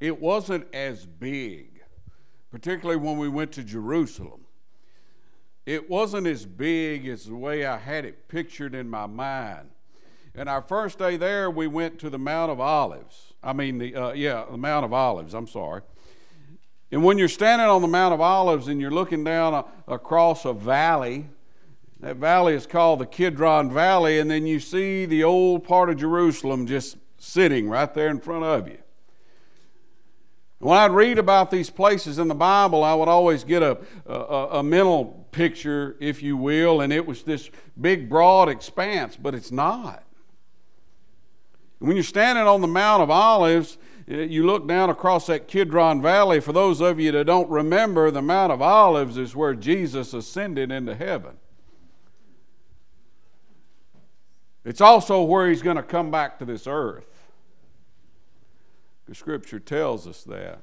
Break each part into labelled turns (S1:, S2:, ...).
S1: it wasn't as big, particularly when we went to Jerusalem. It wasn't as big as the way I had it pictured in my mind. And our first day there, we went to the Mount of Olives. I mean, the, uh, yeah, the Mount of Olives, I'm sorry. And when you're standing on the Mount of Olives and you're looking down a, across a valley, that valley is called the Kidron Valley, and then you see the old part of Jerusalem just sitting right there in front of you. When I'd read about these places in the Bible, I would always get a, a, a, mental picture, if you will, and it was this big, broad expanse, but it's not. When you're standing on the Mount of Olives, you look down across that Kidron Valley. For those of you that don't remember, the Mount of Olives is where Jesus ascended into heaven. It's also where he's going to come back to this earth. The scripture tells us that.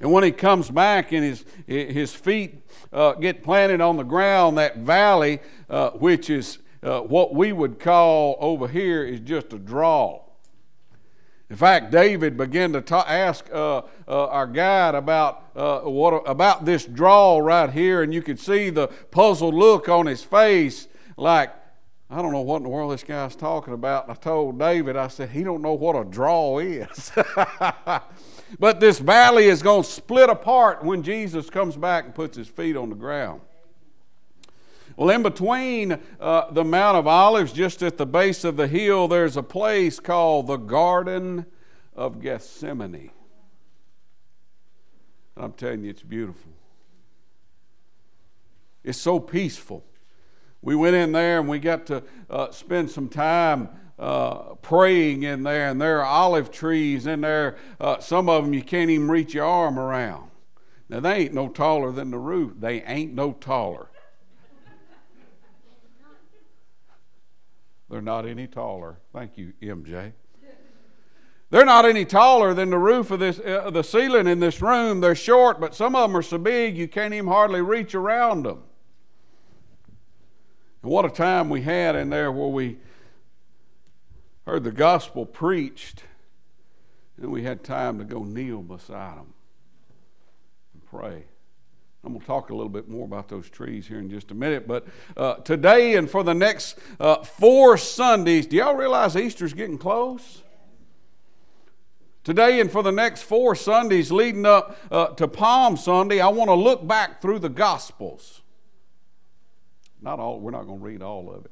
S1: And when he comes back and his, his feet uh, get planted on the ground, that valley, uh, which is uh, what we would call over here, is just a draw. In fact, David began to ta- ask uh, uh, our guide about, uh, what, about this draw right here, and you could see the puzzled look on his face, like, I don't know what in the world this guy's talking about. And I told David, I said, he don't know what a draw is. but this valley is going to split apart when Jesus comes back and puts his feet on the ground. Well, in between uh, the Mount of Olives, just at the base of the hill, there's a place called the Garden of Gethsemane. I'm telling you, it's beautiful. It's so peaceful. We went in there and we got to uh, spend some time uh, praying in there, and there are olive trees in there. Uh, some of them you can't even reach your arm around. Now, they ain't no taller than the roof. They ain't no taller. They're not any taller. Thank you, MJ. They're not any taller than the roof of this, uh, the ceiling in this room. They're short, but some of them are so big you can't even hardly reach around them. And what a time we had in there where we heard the gospel preached, and we had time to go kneel beside them and pray. I'm going to talk a little bit more about those trees here in just a minute. But uh, today and for the next uh, four Sundays, do y'all realize Easter's getting close? Today and for the next four Sundays leading up uh, to Palm Sunday, I want to look back through the Gospels. Not all, we're not going to read all of it.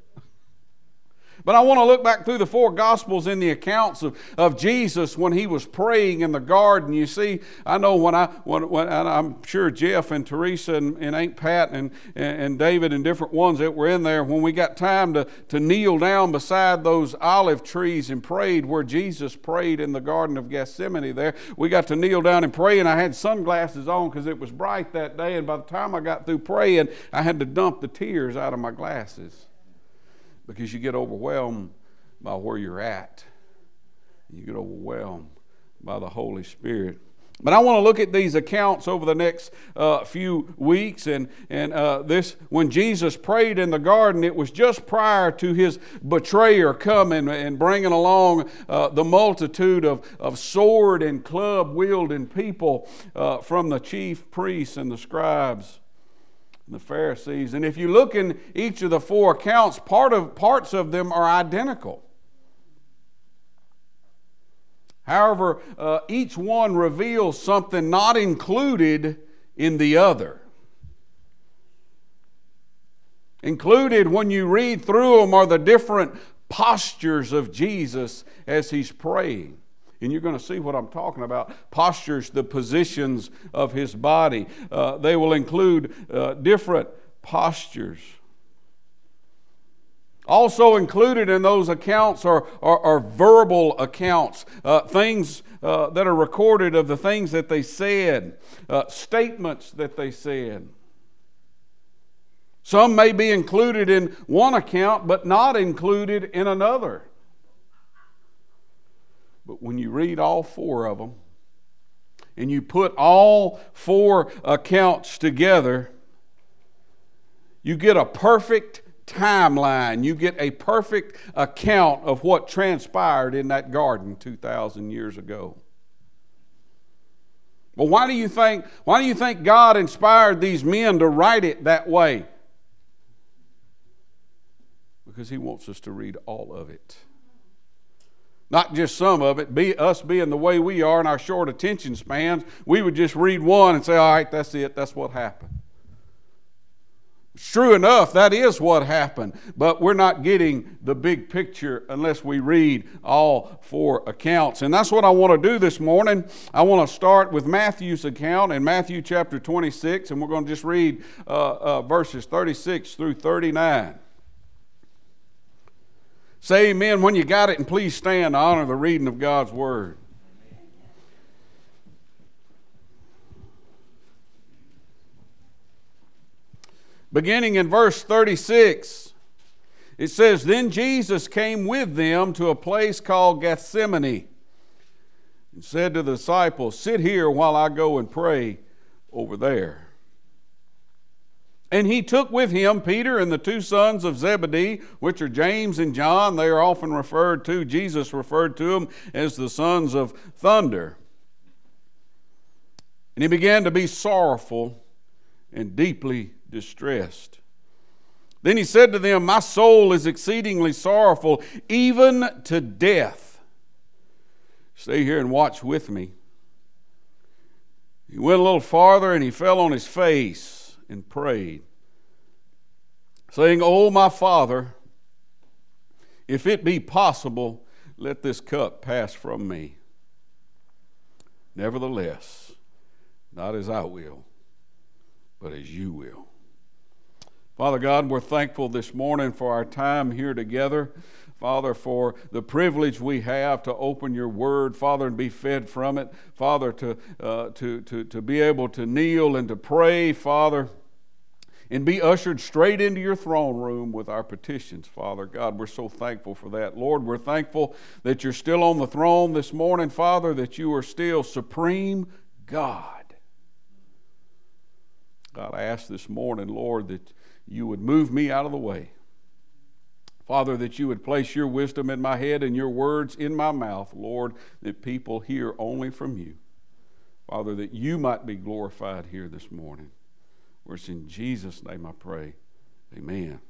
S1: But I want to look back through the four Gospels in the accounts of, of Jesus when he was praying in the garden. You see, I know when I, when, when I'm sure Jeff and Teresa and, and Aunt Pat and, and David and different ones that were in there, when we got time to, to kneel down beside those olive trees and prayed where Jesus prayed in the Garden of Gethsemane there, we got to kneel down and pray, and I had sunglasses on because it was bright that day, and by the time I got through praying, I had to dump the tears out of my glasses because you get overwhelmed by where you're at. You get overwhelmed by the Holy Spirit. But I want to look at these accounts over the next uh, few weeks. And, and uh, this, when Jesus prayed in the garden, it was just prior to his betrayer coming and bringing along uh, the multitude of, of sword and club wielding people uh, from the chief priests and the scribes the Pharisees. And if you look in each of the four accounts, part of, parts of them are identical. However, uh, each one reveals something not included in the other. Included when you read through them are the different postures of Jesus as he's praying. And you're going to see what I'm talking about postures, the positions of his body. Uh, they will include uh, different postures. Also included in those accounts are, are, are verbal accounts, uh, things uh, that are recorded of the things that they said, uh, statements that they said. Some may be included in one account, but not included in another. But when you read all four of them and you put all four accounts together, you get a perfect timeline. You get a perfect account of what transpired in that garden 2,000 years ago. Well, why do you think why do you think God inspired these men to write it that way? Because he wants us to read all of it. Not just some of it. Be us being the way we are in our short attention spans, we would just read one and say, "All right, that's it. That's what happened." True enough, that is what happened, but we're not getting the big picture unless we read all four accounts. And that's what I want to do this morning. I want to start with Matthew's account in Matthew chapter 26, and we're going to just read uh, uh, verses 36 through 39. Say amen when you got it, and please stand to honor the reading of God's word. Beginning in verse 36, it says, Then Jesus came with them to a place called Gethsemane and said to the disciples, Sit here while I go and pray over there. And he took with him Peter and the two sons of Zebedee, which are James and John. They are often referred to, Jesus referred to them as the sons of thunder. And he began to be sorrowful and deeply distressed. Then he said to them, My soul is exceedingly sorrowful, even to death. Stay here and watch with me. He went a little farther and he fell on his face and prayed, saying, Oh, my Father, if it be possible, let this cup pass from me. Nevertheless, not as I will, but as you will. Father God, we're thankful this morning for our time here together. Father, for the privilege we have to open your word, Father, and be fed from it. Father, to, uh, to, to, to be able to kneel and to pray, Father, and be ushered straight into your throne room with our petitions, Father. God, we're so thankful for that. Lord, we're thankful that you're still on the throne this morning, Father, that you are still supreme God. God, I ask this morning, Lord, that you would move me out of the way. Father, that you would place your wisdom in my head and your words in my mouth, Lord, that people hear only from you. Father, that you might be glorified here this morning. For it's in Jesus' name I pray. Amen.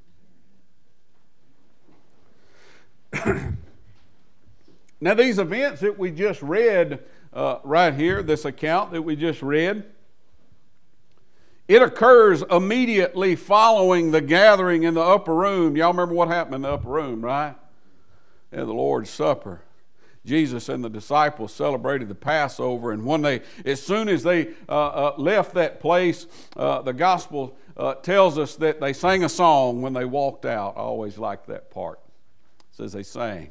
S1: now, these events that we just read uh, right here, this account that we just read, it occurs immediately following the gathering in the upper room. Y'all remember what happened in the upper room, right? In the Lord's Supper. Jesus and the disciples celebrated the Passover, and when they, as soon as they uh, uh, left that place, uh, the gospel uh, tells us that they sang a song when they walked out. I always like that part. It says they sang.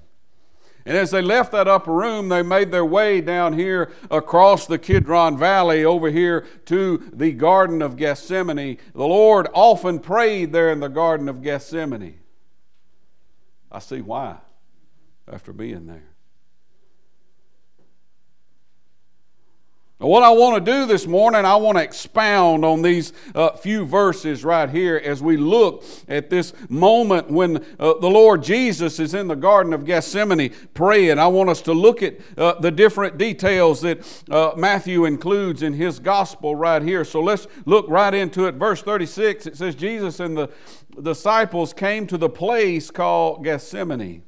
S1: And as they left that upper room, they made their way down here across the Kidron Valley over here to the Garden of Gethsemane. The Lord often prayed there in the Garden of Gethsemane. I see why after being there. What I want to do this morning, I want to expound on these uh, few verses right here as we look at this moment when uh, the Lord Jesus is in the Garden of Gethsemane praying. I want us to look at uh, the different details that uh, Matthew includes in his gospel right here. So let's look right into it. Verse 36, it says, Jesus and the disciples came to the place called Gethsemane.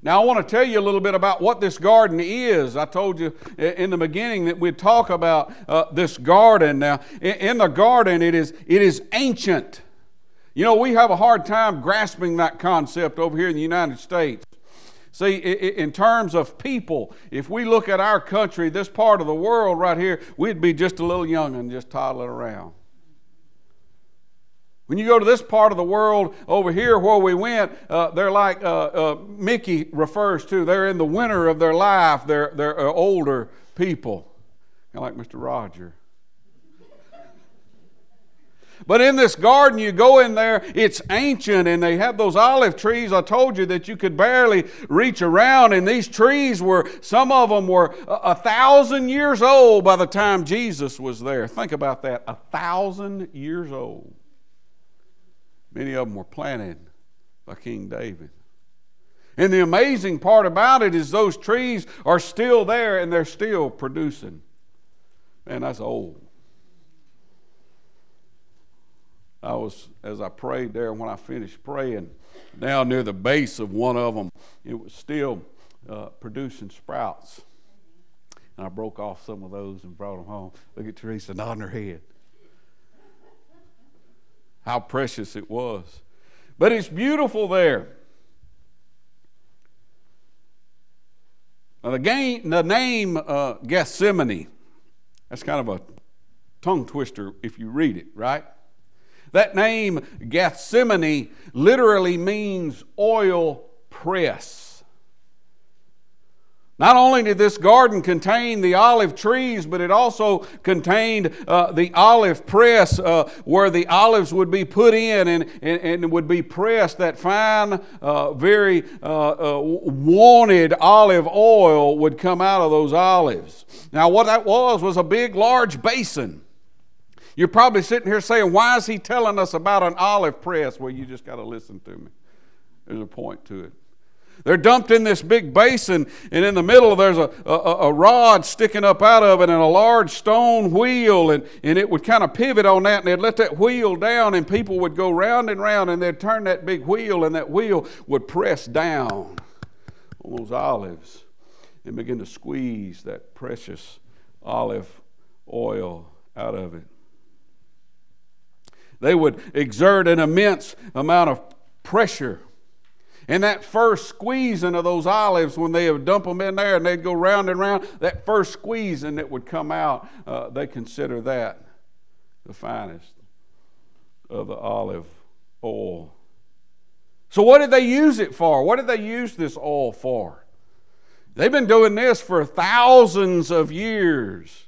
S1: Now, I want to tell you a little bit about what this garden is. I told you in the beginning that we'd talk about uh, this garden. Now, in the garden, it is, it is ancient. You know, we have a hard time grasping that concept over here in the United States. See, in terms of people, if we look at our country, this part of the world right here, we'd be just a little young and just toddling around. When you go to this part of the world over here where we went, uh, they're like uh, uh, Mickey refers to. They're in the winter of their life. They're, they're uh, older people, kind of like Mr. Roger. But in this garden, you go in there, it's ancient, and they have those olive trees. I told you that you could barely reach around, and these trees were, some of them were a, a thousand years old by the time Jesus was there. Think about that a thousand years old. Many of them were planted by King David. And the amazing part about it is those trees are still there and they're still producing Man, that's old. I was, as I prayed there, when I finished praying, down near the base of one of them, it was still uh, producing sprouts. And I broke off some of those and brought them home. Look at Teresa nodding her head. How precious it was. But it's beautiful there. Now, the, game, the name uh, Gethsemane, that's kind of a tongue twister if you read it, right? That name, Gethsemane, literally means oil press. Not only did this garden contain the olive trees, but it also contained uh, the olive press uh, where the olives would be put in and, and, and would be pressed. That fine, uh, very uh, uh, wanted olive oil would come out of those olives. Now, what that was was a big, large basin. You're probably sitting here saying, Why is he telling us about an olive press? Well, you just got to listen to me. There's a point to it. They're dumped in this big basin, and in the middle there's a, a, a, rod sticking up out of it and a large stone wheel, and, and it would kind of pivot on that, and they'd let that wheel down, and people would go round and round, and they'd turn that big wheel, and that wheel would press down on those olives and begin to squeeze that precious olive oil out of it. They would exert an immense amount of pressure and that first squeezing of those olives, when they would dump them in there and they'd go round and round, that first squeezing that would come out, uh, they consider that the finest of the olive oil. So, what did they use it for? What did they use this oil for? They've been doing this for thousands of years.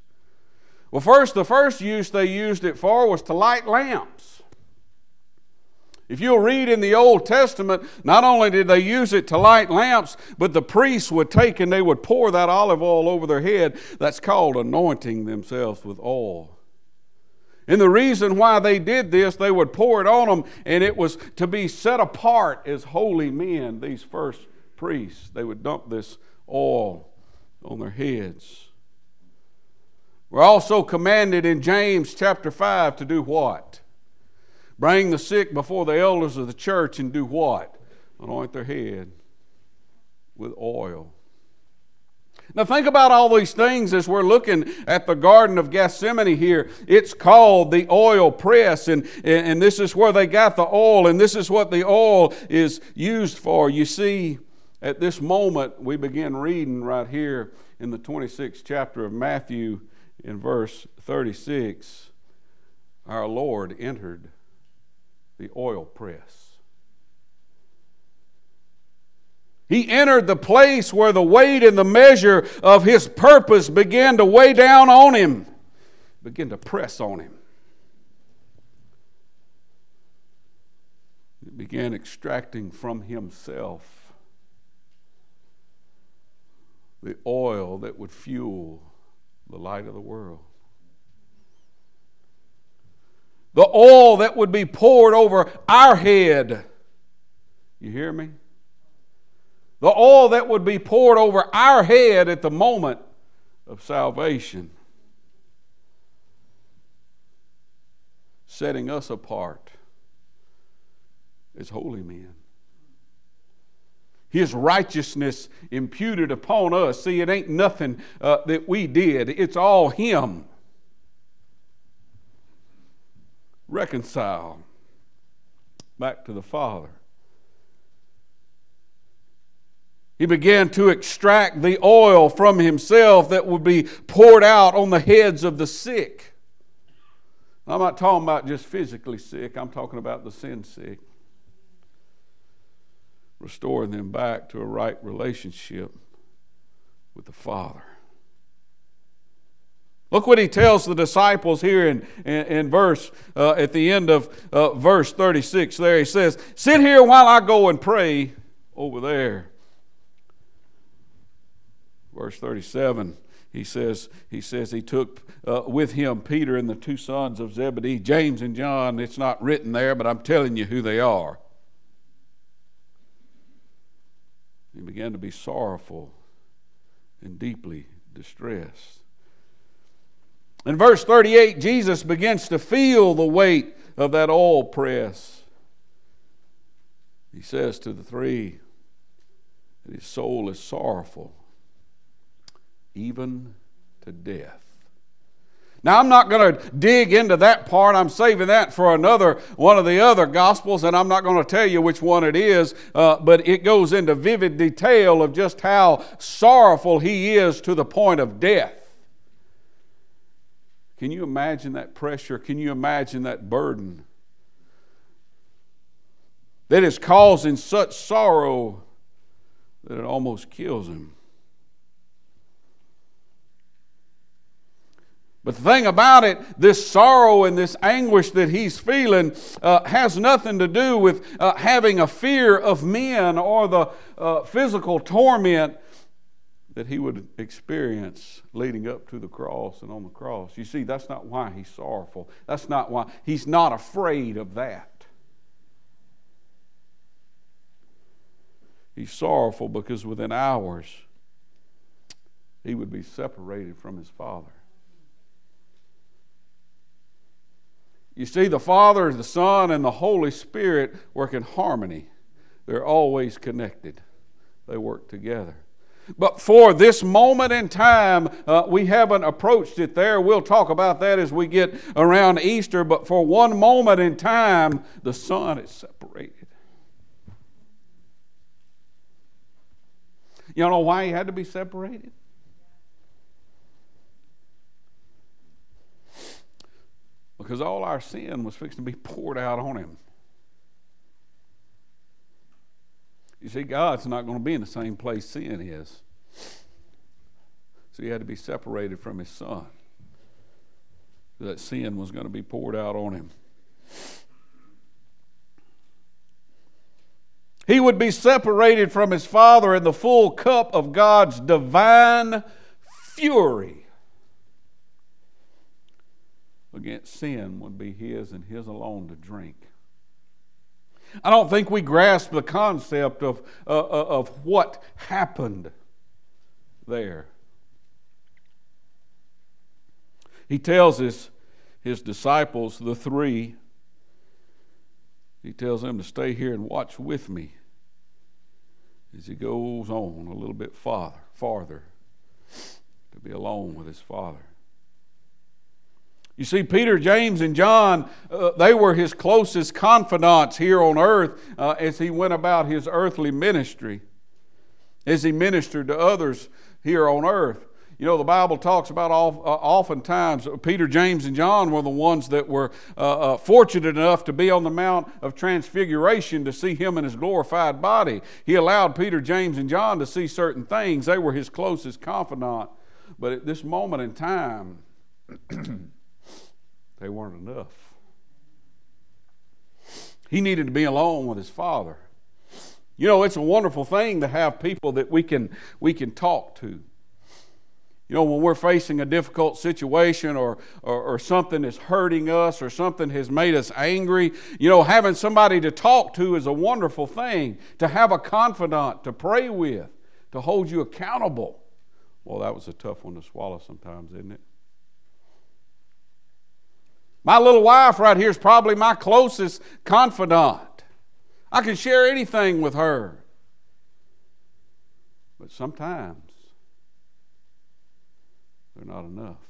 S1: Well, first, the first use they used it for was to light lamps. If you'll read in the Old Testament, not only did they use it to light lamps, but the priests would take and they would pour that olive oil over their head. That's called anointing themselves with oil. And the reason why they did this, they would pour it on them, and it was to be set apart as holy men, these first priests. They would dump this oil on their heads. We're also commanded in James chapter 5 to do what? Bring the sick before the elders of the church and do what? Anoint their head with oil. Now, think about all these things as we're looking at the Garden of Gethsemane here. It's called the oil press, and, and this is where they got the oil, and this is what the oil is used for. You see, at this moment, we begin reading right here in the 26th chapter of Matthew in verse 36. Our Lord entered the oil press. He entered the place where the weight and the measure of his purpose began to weigh down on him, began to press on him. He began extracting from himself the oil that would fuel the light of the world the oil that would be poured over our head. You hear me? The oil that would be poured over our head at the moment of salvation, setting us apart as holy men. His righteousness imputed upon us. See, it ain't nothing uh, that we did, it's all Him. Reconcile back to the Father. He began to extract the oil from himself that would be poured out on the heads of the sick. I'm not talking about just physically sick, I'm talking about the sin sick. Restoring them back to a right relationship with the Father. Look what he tells the disciples here in, in, in verse, uh, at the end of uh, verse 36 there. He says, Sit here while I go and pray over there. Verse 37 he says he says he took uh, with him peter and the two sons of zebedee james and john it's not written there but i'm telling you who they are he began to be sorrowful and deeply distressed In verse 38, Jesus begins to feel the weight of that oil press. He says to the three that his soul is sorrowful, even to death. Now, I'm not going to dig into that part. I'm saving that for another one of the other Gospels, and I'm not going to tell you which one it is, uh, but it goes into vivid detail of just how sorrowful he is to the point of death. Can you imagine that pressure? Can you imagine that burden? That is causing such sorrow that it almost kills him. But the thing about it, this sorrow and this anguish that he's feeling uh, has nothing to do with uh, having a fear of men or the uh, physical torment that he would experience leading up to the cross and on the cross. You see, that's not why he's sorrowful. That's not why he's not afraid of that. He's sorrowful because within hours he would be separated from his Father. You see, the Father, the Son, and the Holy Spirit work in harmony. They're always connected, they work together. But for this moment in time, uh, we haven't approached it there. We'll talk about that as we get around Easter. But for one moment in time, the Son is separated. You know why he had to be separated? Because all our sin was fixing to be poured out on him. You see, God's not going to be in the same place sin is. So he had to be separated from his son. That sin was going to be poured out on him. He would be separated from his father in the full cup of God's divine fury against sin would be his and his alone to drink. I don't think we grasp the concept of, uh, uh, of what happened there. He tells his, his disciples, the three, he tells them to stay here and watch with me as he goes on a little bit farther, farther to be alone with his Father. You see, Peter, James, and John, uh, they were his closest confidants here on earth uh, as he went about his earthly ministry, as he ministered to others here on earth. You know, the Bible talks about uh, oftentimes Peter, James, and John were the ones that were uh, uh, fortunate enough to be on the Mount of Transfiguration to see him in his glorified body. He allowed Peter, James, and John to see certain things. They were his closest confidant. But at this moment in time, they weren't enough. He needed to be alone with his father. You know, it's a wonderful thing to have people that we can, we can talk to. You know, when we're facing a difficult situation or, or, or, something is hurting us or something has made us angry, you know, having somebody to talk to is a wonderful thing. To have a confidant to pray with, to hold you accountable. Well, that was a tough one to swallow sometimes, isn't it? My little wife right here is probably my closest confidant. I can share anything with her. But sometimes they're not enough.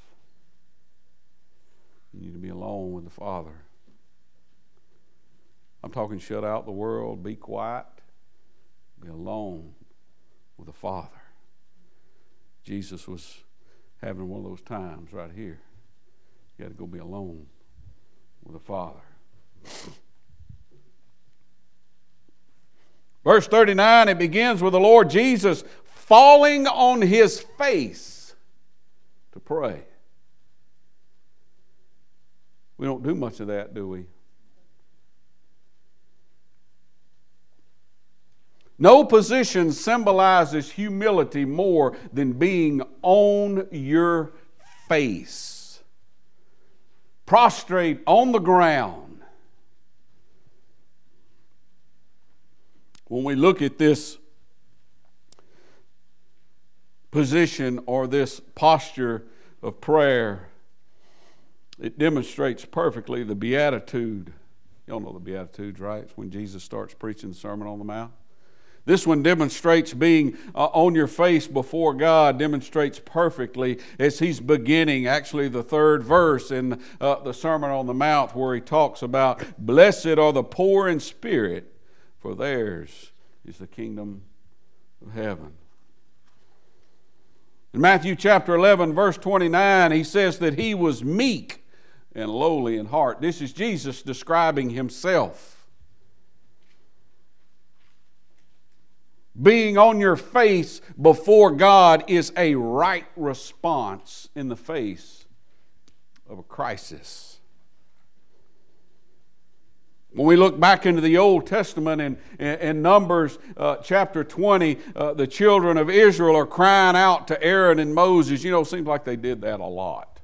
S1: You need to be alone with the Father. I'm talking shut out the world, be quiet, be alone with the Father. Jesus was having one of those times right here. You got to go be alone with the Father. Verse 39, it begins with the Lord Jesus falling on his face to pray. We don't do much of that, do we? No position symbolizes humility more than being on your face prostrate on the ground. When we look at this position or this posture of prayer, it demonstrates perfectly the beatitude. Y'all know the beatitudes, right? It's when Jesus starts preaching the Sermon on the Mount. This one demonstrates being uh, on your face before God, demonstrates perfectly as he's beginning, actually, the third verse in uh, the Sermon on the Mount, where he talks about, Blessed are the poor in spirit, for theirs is the kingdom of heaven. In Matthew chapter 11, verse 29, he says that he was meek and lowly in heart. This is Jesus describing himself. Being on your face before God is a right response in the face of a crisis. When we look back into the Old Testament in, in, Numbers uh, chapter 20, uh, the children of Israel are crying out to Aaron and Moses. You know, it seems like they did that a lot.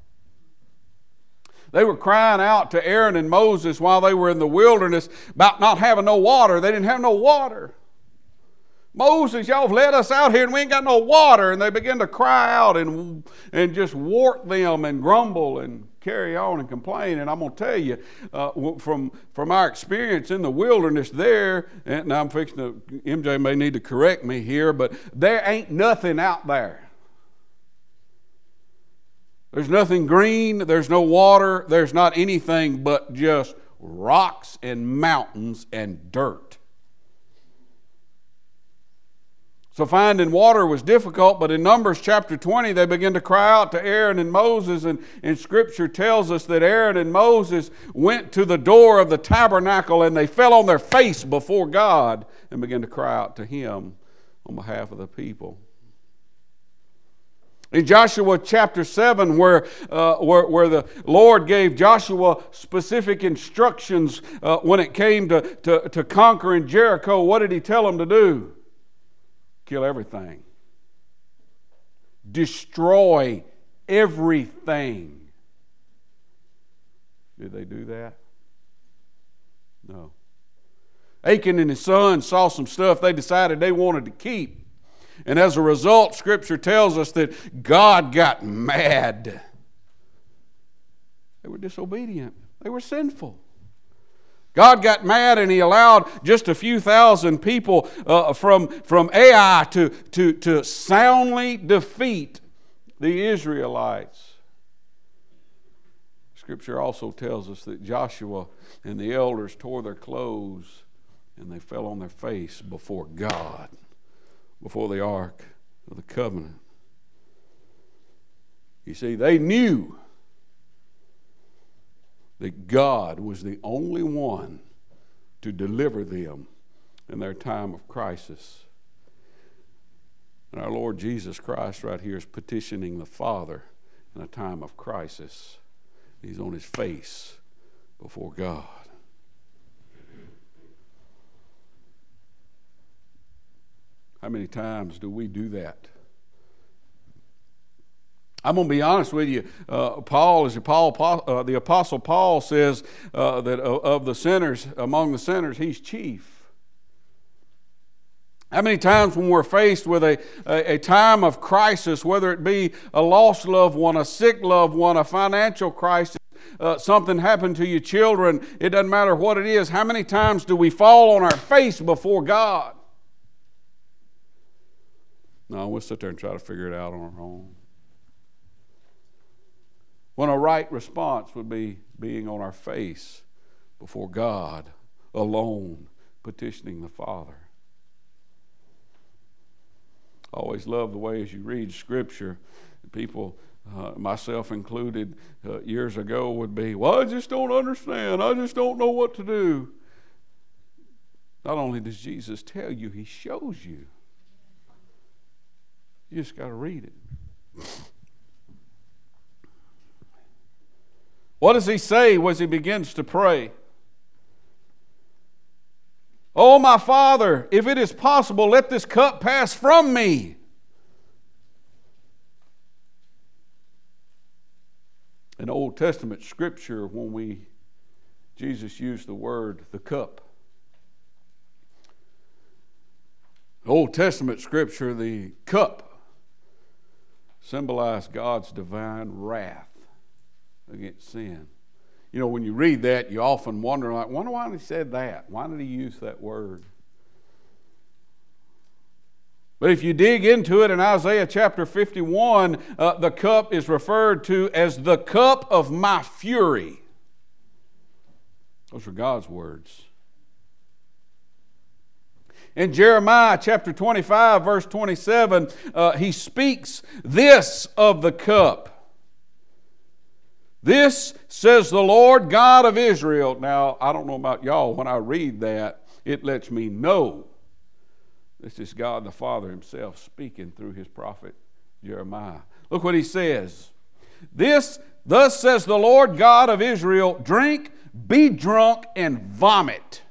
S1: They were crying out to Aaron and Moses while they were in the wilderness about not having no water. They didn't have no water. Moses, y'all have led us out here and we ain't got no water. And they begin to cry out and, and just wart them and grumble and carry on and complain. And I'm going to tell you uh, from, from our experience in the wilderness there, and I'm fixing to, MJ may need to correct me here, but there ain't nothing out there. There's nothing green, there's no water, there's not anything but just rocks and mountains and dirt. So finding water was difficult, but in Numbers chapter 20, they begin to cry out to Aaron and Moses, and, and Scripture tells us that Aaron and Moses went to the door of the tabernacle and they fell on their face before God and began to cry out to Him on behalf of the people. In Joshua chapter 7, where, uh, where, where, the Lord gave Joshua specific instructions uh, when it came to, to, to conquering Jericho, what did he tell him to do? Kill everything, destroy everything. Did they do that? No. Achan and his son saw some stuff they decided they wanted to keep. And as a result, Scripture tells us that God got mad. They were disobedient, they were sinful. God got mad and he allowed just a few thousand people uh, from, from Ai to, to, to soundly defeat the Israelites. Scripture also tells us that Joshua and the elders tore their clothes and they fell on their face before God, before the ark of the covenant. You see, they knew that God was the only one to deliver them in their time of crisis. And our Lord Jesus Christ, right here, is petitioning the Father in a time of crisis. He's on his face before God. How many times do we do that? I'm going to be honest with you. Uh, Paul, as Paul, uh, the Apostle Paul says uh, that of the sinners, among the sinners, he's chief. How many times when we're faced with a, a, a, time of crisis, whether it be a lost loved one, a sick loved one, a financial crisis, uh, something happened to your children, it doesn't matter what it is, how many times do we fall on our face before God? No, we'll sit there and try to figure it out on our own. When a right response would be being on our face before God alone, petitioning the Father. I always love the way as you read Scripture, people, uh, myself included, uh, years ago would be, Well, I just don't understand. I just don't know what to do. Not only does Jesus tell you, He shows you. You just got to read it. What does he say as he begins to pray? Oh, my Father, if it is possible, let this cup pass from me. In Old Testament scripture, when we Jesus used the word the cup. Old Testament scripture, the cup symbolized God's divine wrath against sin. You know, when you read that, you often wonder, like, wonder why did he said that? Why did he use that word? But if you dig into it in Isaiah chapter 51, uh, the cup is referred to as the cup of my fury. Those are God's words. In Jeremiah chapter 25, verse 27, uh, he speaks this of the cup. This says the Lord God of Israel. Now, I don't know about y'all, when I read that, it lets me know this is God the Father Himself speaking through His prophet Jeremiah. Look what He says. This, thus says the Lord God of Israel drink, be drunk, and vomit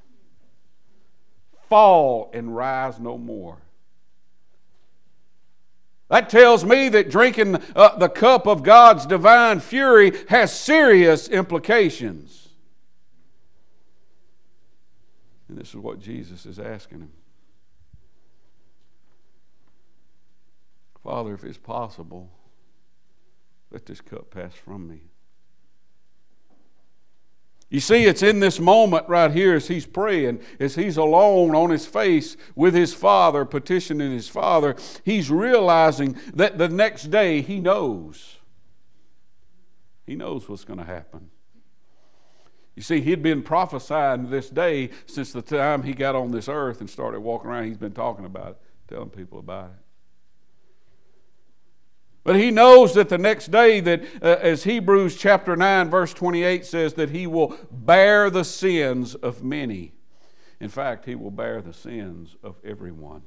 S1: fall and rise no more. That tells me that drinking uh, the cup of God's divine fury has serious implications. And this is what Jesus is asking him Father, if it's possible, let this cup pass from me. You see, it's in this moment right here as he's praying, as he's alone on his face with his father, petitioning his father, he's realizing that the next day he knows. He knows what's going to happen. You see, he'd been prophesying this day since the time he got on this earth and started walking around. He's been talking about it, telling people about it. But he knows that the next day, that uh, as Hebrews chapter 9, verse 28 says, that he will bear the sins of many. In fact, he will bear the sins of everyone.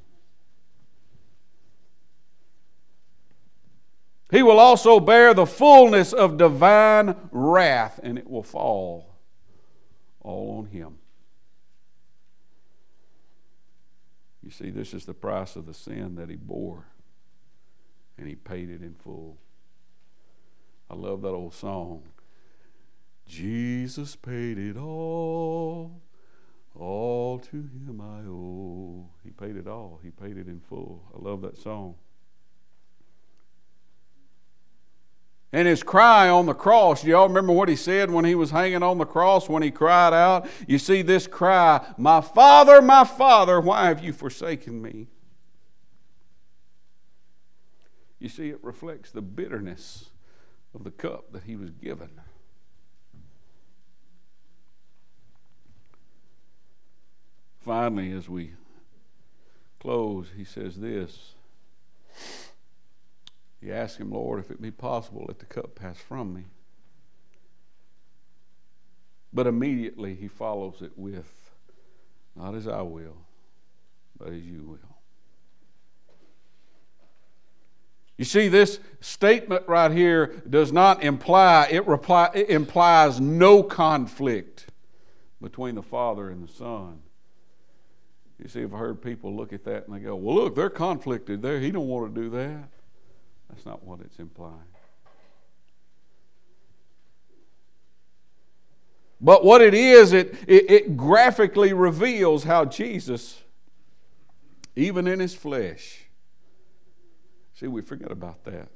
S1: He will also bear the fullness of divine wrath, and it will fall all on him. You see, this is the price of the sin that he bore and he paid it in full. I love that old song. Jesus paid it all, all to him I owe. He paid it all, he paid it in full. I love that song. And his cry on the cross, y'all remember what he said when he was hanging on the cross when he cried out? You see this cry, My Father, my Father, why have you forsaken me? You see, it reflects the bitterness of the cup that he was given. Finally, as we close, he says this. He asks him, Lord, if it be possible, let the cup pass from me. But immediately he follows it with, Not as I will, but as you will. You see, this statement right here does not imply, it, reply, it implies no conflict between the Father and the Son. You see, I've heard people look at that and they go, well, look, they're conflicted there. He don't want to do that. That's not what it's implying. But what it is, it, it, it graphically reveals how Jesus, even in his flesh, See, we forget about that.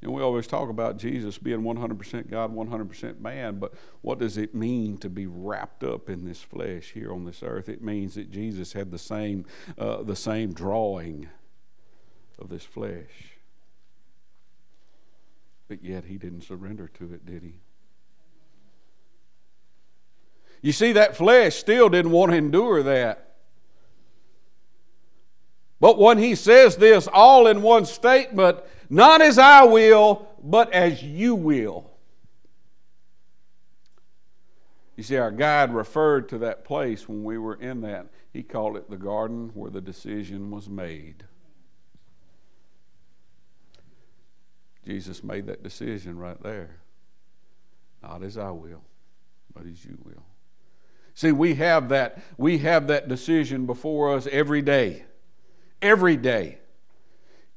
S1: You know, we always talk about Jesus being 100% God, 100% man, but what does it mean to be wrapped up in this flesh here on this earth? It means that Jesus had the same, uh, the same drawing of this flesh. But yet he didn't surrender to it, did he? You see, that flesh still didn't want to endure that. But when he says this all in one statement, not as I will, but as you will. You see, our guide referred to that place when we were in that. He called it the garden where the decision was made. Jesus made that decision right there. Not as I will, but as you will. See, we have that, we have that decision before us every day every day.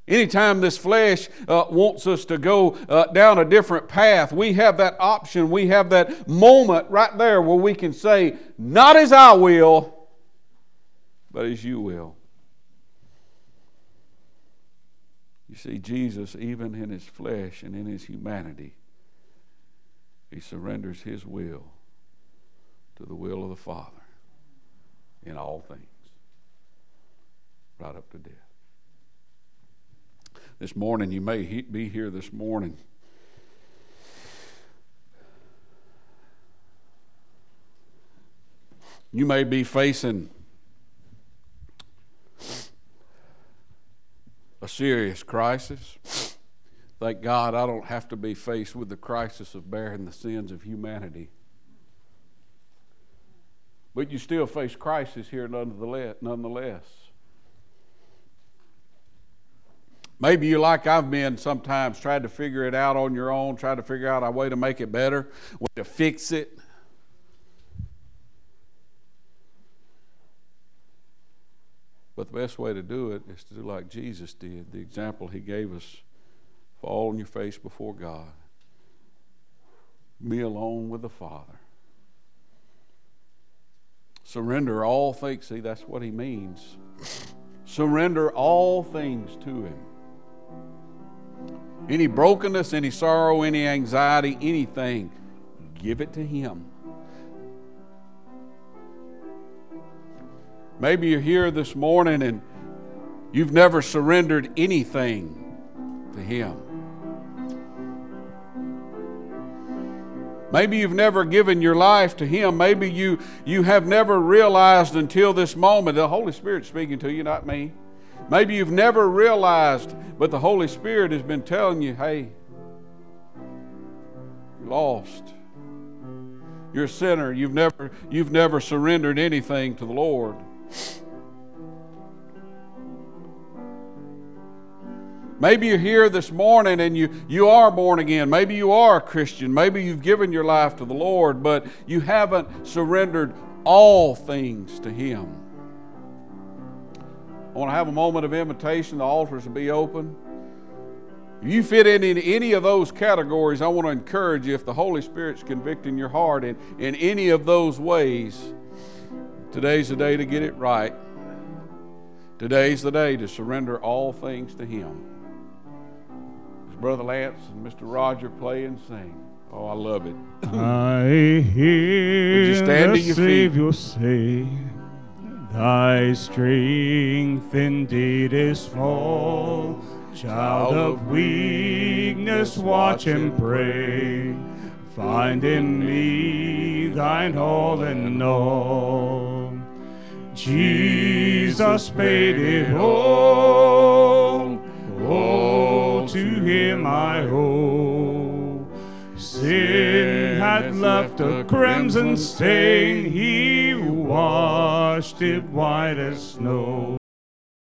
S1: Anytime this flesh uh, wants us to go uh, down a different path, we have that option. We have that moment right there where we can say, Not as I will, but as you will. You see, Jesus, even in his flesh and in his humanity, he surrenders his will to the will of the Father in all things, right up to death. This morning, you may be here this morning. You may be facing a serious crisis. Thank God I don't have to be faced with the crisis of bearing the sins of humanity. But you still face crisis here nonetheless. Maybe you like I've been sometimes, tried to figure it out on your own, tried to figure out a way to make it better, way to fix it. But the best way to do it is to do like Jesus did, the example he gave us fall on your face before God. Be alone with the Father. Surrender all things. See, that's what he means. Surrender all things to him. Any brokenness, any sorrow, any anxiety, anything, give it to him. Maybe you're here this morning and you've never surrendered anything to Him. Maybe you've never given your life to Him. Maybe you, you have never realized until this moment, the Holy Spirit's speaking to you, not me. Maybe you've never realized, but the Holy Spirit has been telling you, hey, you're lost. You're a sinner. You've never, you've never surrendered anything to the Lord. Maybe you're here this morning and you, you are born again. Maybe you are a Christian. Maybe you've given your life to the Lord, but you haven't surrendered all things to Him. I want to have a moment of invitation. The altars will be open. If you fit in, in any of those categories, I want to encourage you if the Holy Spirit's convicting your heart in, in any of those ways Today's the day to get it right. Today's the day to surrender all things to Him. As Brother Lance and Mr. Roger play and sing. Oh, I love it.
S2: I hear Would you stand the Savior say, Thy strength indeed is small. Child of weakness, watch and pray. Find in me thine all in all. Jesus paid it all. Oh, to him I owe. Sin had left a crimson stain, he washed it white as snow.